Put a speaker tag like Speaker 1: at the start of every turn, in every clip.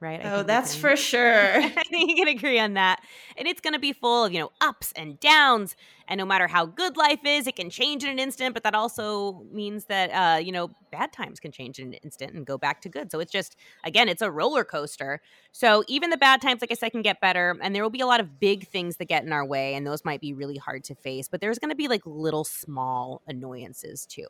Speaker 1: right?
Speaker 2: I oh, that's can, for sure.
Speaker 1: I think you can agree on that. And it's going to be full of, you know, ups and downs. And no matter how good life is, it can change in an instant. But that also means that, uh, you know, bad times can change in an instant and go back to good. So it's just, again, it's a roller coaster. So even the bad times, like I said, can get better. And there will be a lot of big things that get in our way. And those might be really hard to face. But there's going to be like little small annoyances too.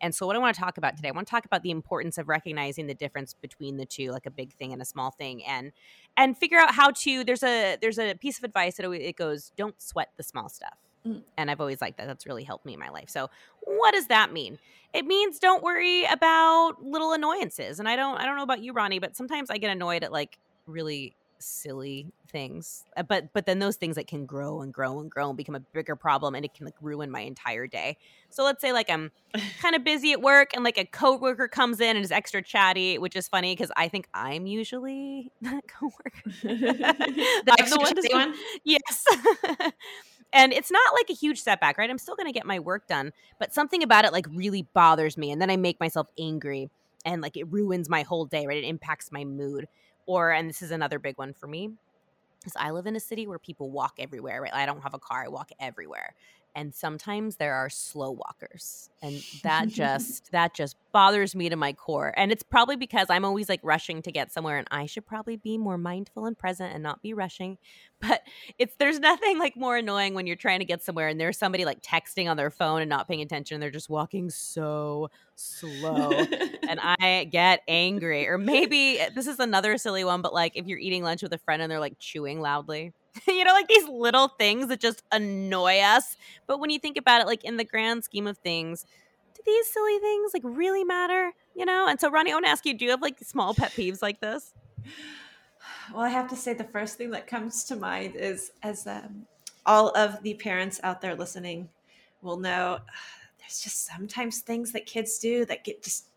Speaker 1: And so, what I want to talk about today, I want to talk about the importance of recognizing the difference between the two, like a big thing and a small thing, and and figure out how to. There's a there's a piece of advice that it goes, "Don't sweat the small stuff." Mm. And I've always liked that. That's really helped me in my life. So, what does that mean? It means don't worry about little annoyances. And I don't I don't know about you, Ronni, but sometimes I get annoyed at like really silly things uh, but but then those things that can grow and grow and grow and become a bigger problem and it can like ruin my entire day. So let's say like i'm kind of busy at work and like a coworker comes in and is extra chatty which is funny because i think i'm usually that coworker.
Speaker 2: The extra the one, one?
Speaker 1: yes. And it's not like a huge setback right? I'm still going to get my work done but something about it like really bothers me and then i make myself angry and like it ruins my whole day right? It impacts my mood or, and this is another big one for me, is I live in a city where people walk everywhere, right? I don't have a car, I walk everywhere and sometimes there are slow walkers and that just that just bothers me to my core and it's probably because i'm always like rushing to get somewhere and i should probably be more mindful and present and not be rushing but it's there's nothing like more annoying when you're trying to get somewhere and there's somebody like texting on their phone and not paying attention and they're just walking so slow and i get angry or maybe eh, this is another silly one but like if you're eating lunch with a friend and they're like chewing loudly you know, like these little things that just annoy us. But when you think about it, like in the grand scheme of things, do these silly things like really matter? You know? And so, Ronni, I want to ask you do you have like small pet peeves like this?
Speaker 2: Well, I have to say, the first thing that comes to mind is as um, all of the parents out there listening will know, there's just sometimes things that kids do that get just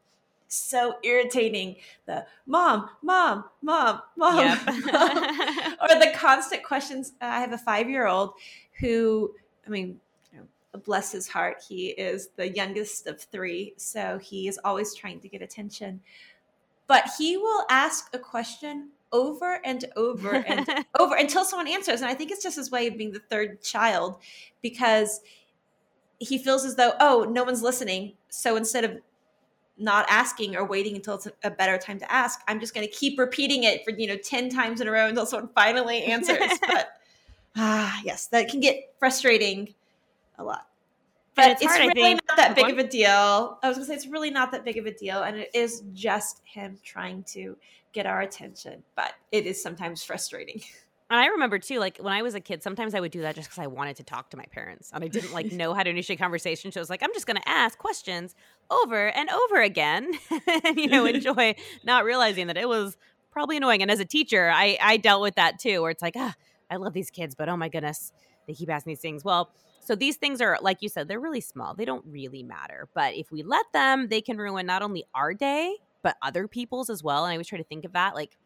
Speaker 2: so irritating. The mom, mom, mom, mom, yep. or the constant questions. Uh, I have a five year old who, I mean, bless his heart, he is the youngest of three, so he is always trying to get attention. But he will ask a question over and over and over until someone answers. And I think it's just his way of being the third child because he feels as though, oh, no one's listening. So instead of not asking or waiting until it's a better time to ask. I'm just going to keep repeating it for, you know, 10 times in a row until someone finally answers. but ah, yes, that can get frustrating a lot. But it's, it's hard, really not that big of a deal. I was going to say it's really not that big of a deal. And it is just him trying to get our attention. But it is sometimes frustrating.
Speaker 1: And I remember too, like when I was a kid, sometimes I would do that just because I wanted to talk to my parents and I didn't like know how to initiate conversation. So I was like, I'm just going to ask questions over and over again, and you know, enjoy not realizing that it was probably annoying. And as a teacher, I I dealt with that too, where it's like, ah, I love these kids, but oh my goodness, they keep asking these things. Well, so these things are like you said, they're really small. They don't really matter, but if we let them, they can ruin not only our day but other people's as well. And I always try to think of that, like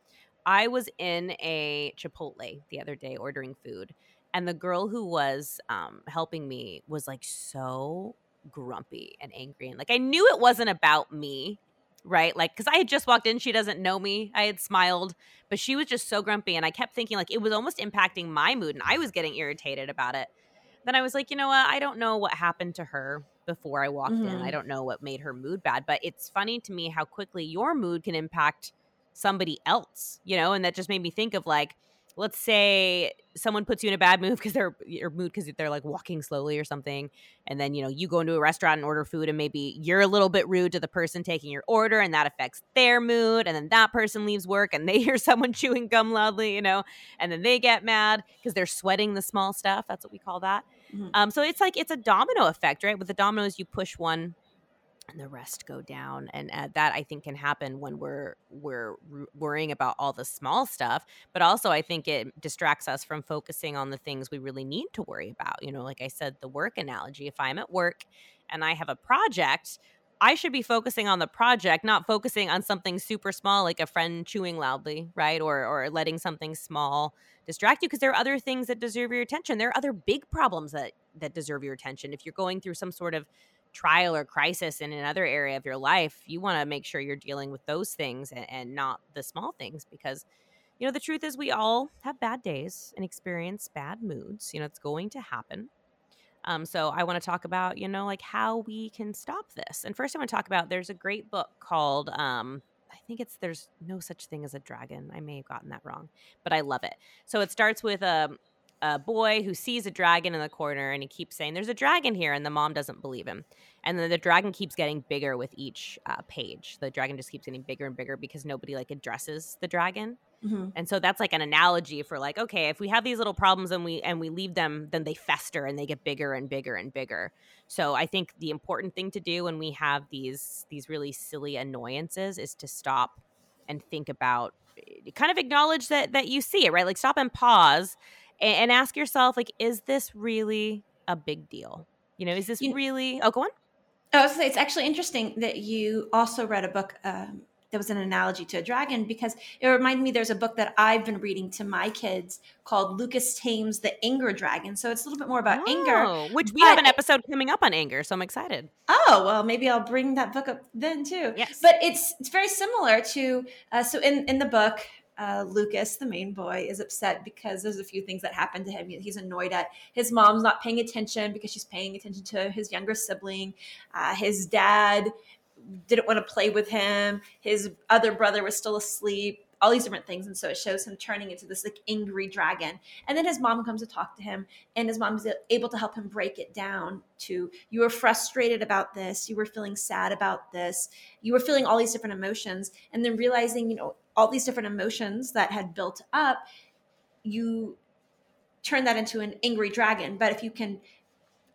Speaker 1: I was in a Chipotle the other day ordering food, and the girl who was um, helping me was like so grumpy and angry. And like, I knew it wasn't about me, right? Like, because I had just walked in, she doesn't know me. I had smiled, but she was just so grumpy. And I kept thinking, like, it was almost impacting my mood, and I was getting irritated about it. Then I was like, you know what? I don't know what happened to her before I walked mm-hmm. in. I mm-hmm. don't know what made her mood bad, but it's funny to me how quickly your mood can impact somebody else, you know? And that just made me think of like, let's say someone puts you in a bad mood because they're your mood because they're like walking slowly or something and then you know you go into a restaurant and order food and maybe you're a little bit rude to the person taking your order and that affects their mood and then that person leaves work and they hear someone chewing gum loudly you know and then they get mad because they're sweating the small stuff that's what we call that mm-hmm. um, so it's like it's a domino effect right with the dominoes you push one and the rest go down and uh, that i think can happen when we're we're r- worrying about all the small stuff but also i think it distracts us from focusing on the things we really need to worry about you know like i said the work analogy if i'm at work and i have a project I should be focusing on the project, not focusing on something super small like a friend chewing loudly, right? Or or letting something small distract you because there are other things that deserve your attention. There are other big problems that that deserve your attention. If you're going through some sort of trial or crisis in another area of your life, you want to make sure you're dealing with those things and, and not the small things because you know the truth is we all have bad days and experience bad moods. You know, it's going to happen. Um, so I want to talk about, you know, like how we can stop this. And first, I want to talk about there's a great book called, um, I think it's There's No Such Thing as a Dragon. I may have gotten that wrong, but I love it. So it starts with a, um, a boy who sees a dragon in the corner and he keeps saying, There's a dragon here. And the mom doesn't believe him. And then the dragon keeps getting bigger with each uh, page. The dragon just keeps getting bigger and bigger because nobody like addresses the dragon. Mm-hmm. And so that's like an analogy for like, okay, if we have these little problems and we and we leave them, then they fester and they get bigger and bigger and bigger. So I think the important thing to do when we have these these really silly annoyances is to stop and think about eh, kind of acknowledge that that you see it, right? Like stop and pause and, and ask yourself, like, is this really a big deal? You know, is this you, really oh go on?
Speaker 2: I was say it's actually interesting that you also read a book um, that was an analogy to a dragon because it reminded me there's a book that I've been reading to my kids called Lucas Tames the Anger Dragon. So it's a little bit more about oh, anger.
Speaker 1: Which we have an episode coming up on anger, so I'm excited.
Speaker 2: Oh, well, maybe I'll bring that book up then too. Yes. But it's it's very similar to uh, so in in the book uh, Lucas, the main boy, is upset because there's a few things that happen to him. He's annoyed at his mom's not paying attention because she's paying attention to his younger sibling. Uh, his dad didn't want to play with him. His other brother was still asleep. All these different things, and so it shows him turning into this like angry dragon. And then his mom comes to talk to him, and his mom is able to help him break it down. To you were frustrated about this, you were feeling sad about this, you were feeling all these different emotions, and then realizing you know all these different emotions that had built up, you turn that into an angry dragon. But if you can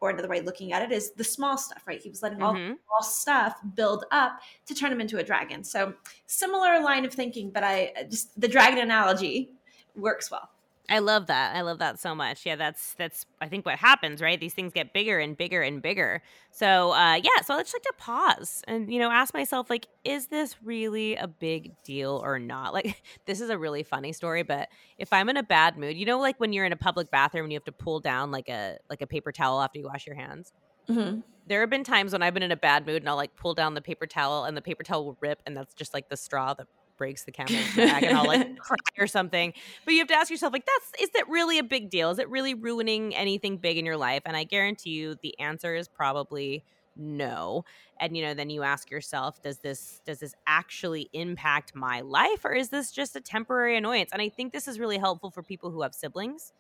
Speaker 2: or another way of looking at it is the small stuff, right? He was letting all mm-hmm. small stuff build up to turn him into a dragon. So similar line of thinking, but I just the dragon analogy works well.
Speaker 1: I love that. I love that so much. Yeah, that's that's I think what happens, right? These things get bigger and bigger and bigger. So uh yeah, so I just like to pause and you know ask myself like, is this really a big deal or not? Like this is a really funny story, but if I'm in a bad mood, you know, like when you're in a public bathroom and you have to pull down like a like a paper towel after you wash your hands. Mm-hmm. There have been times when I've been in a bad mood and I'll like pull down the paper towel and the paper towel will rip and that's just like the straw that breaks the camel's back and I'll like cry or something. But you have to ask yourself, like, that's is that really a big deal? Is it really ruining anything big in your life? And I guarantee you the answer is probably no and you know then you ask yourself does this does this actually impact my life or is this just a temporary annoyance and i think this is really helpful for people who have siblings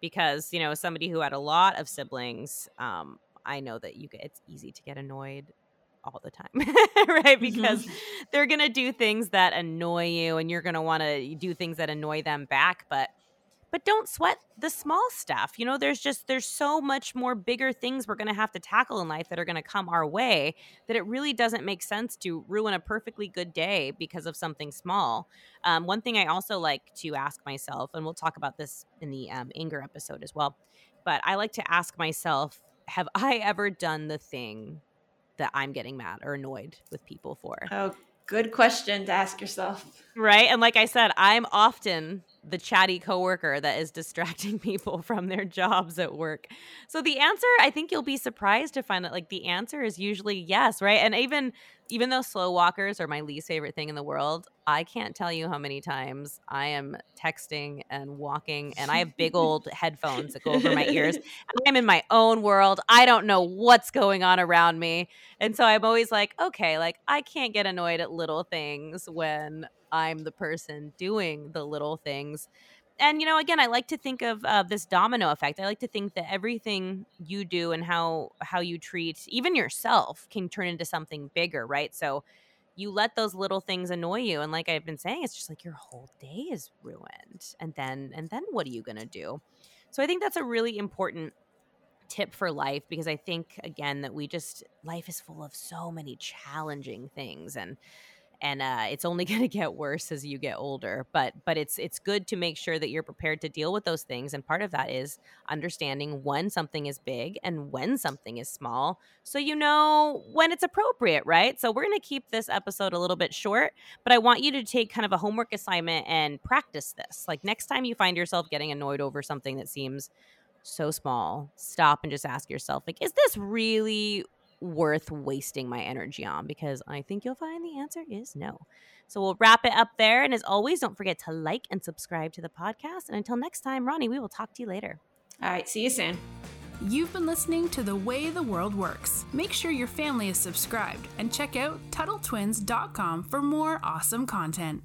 Speaker 1: because you know somebody who had a lot of siblings um, i know that you get it's easy to get annoyed all the time, right? Because mm-hmm. they're going to do things that annoy you and you're going to want to do things that annoy them back, but but don't sweat the small stuff. You know, there's just there's so much more bigger things we're going to have to tackle in life that are going to come our way that it really doesn't make sense to ruin a perfectly good day because of something small. Um, one thing I also like to ask myself, and we'll talk about this in the um, anger episode as well, but I like to ask myself, have I ever done the thing that I'm getting mad or annoyed with people for?
Speaker 2: Oh, good question to ask yourself.
Speaker 1: Right. And like I said, I'm often the chatty coworker that is distracting people from their jobs at work. So the answer, I think you'll be surprised to find that like the answer is usually yes, right? And even even though slow walkers are my least favorite thing in the world, I can't tell you how many times I am texting and walking, and I have big old headphones that go over my ears. I'm in my own world. I don't know what's going on around me. And so I'm always like, okay, like I can't get annoyed at little things when I'm the person doing the little things. And you know again i like to think of uh, this domino effect. I like to think that everything you do and how how you treat even yourself can turn into something bigger right? So you let those little things annoy you and like i've been saying it's just like your whole day is ruined and then and then what are you going to do? So i think that's a really important tip for life because i think again that we just life is full of so many challenging things and and uh, it's only going to get worse as you get older but but it's it's good to make sure that you're prepared to deal with those things and part of that is understanding when something is big and when something is small so you know when it's appropriate right? So we're going to keep this episode a little bit short but i want you to take kind of a homework assignment and practice this. Like next time you find yourself getting annoyed over something that seems so small stop and just ask yourself like is this really worth wasting my energy on? Because I think you'll find the answer is no. So we'll wrap it up there. And as always, don't forget to like and subscribe to the podcast. And until next time, Ronni, we will talk to you later.
Speaker 2: All right. See you soon.
Speaker 3: You've been listening to The Way the World Works. Make sure your family is subscribed and check out TuttleTwins.com for more awesome content.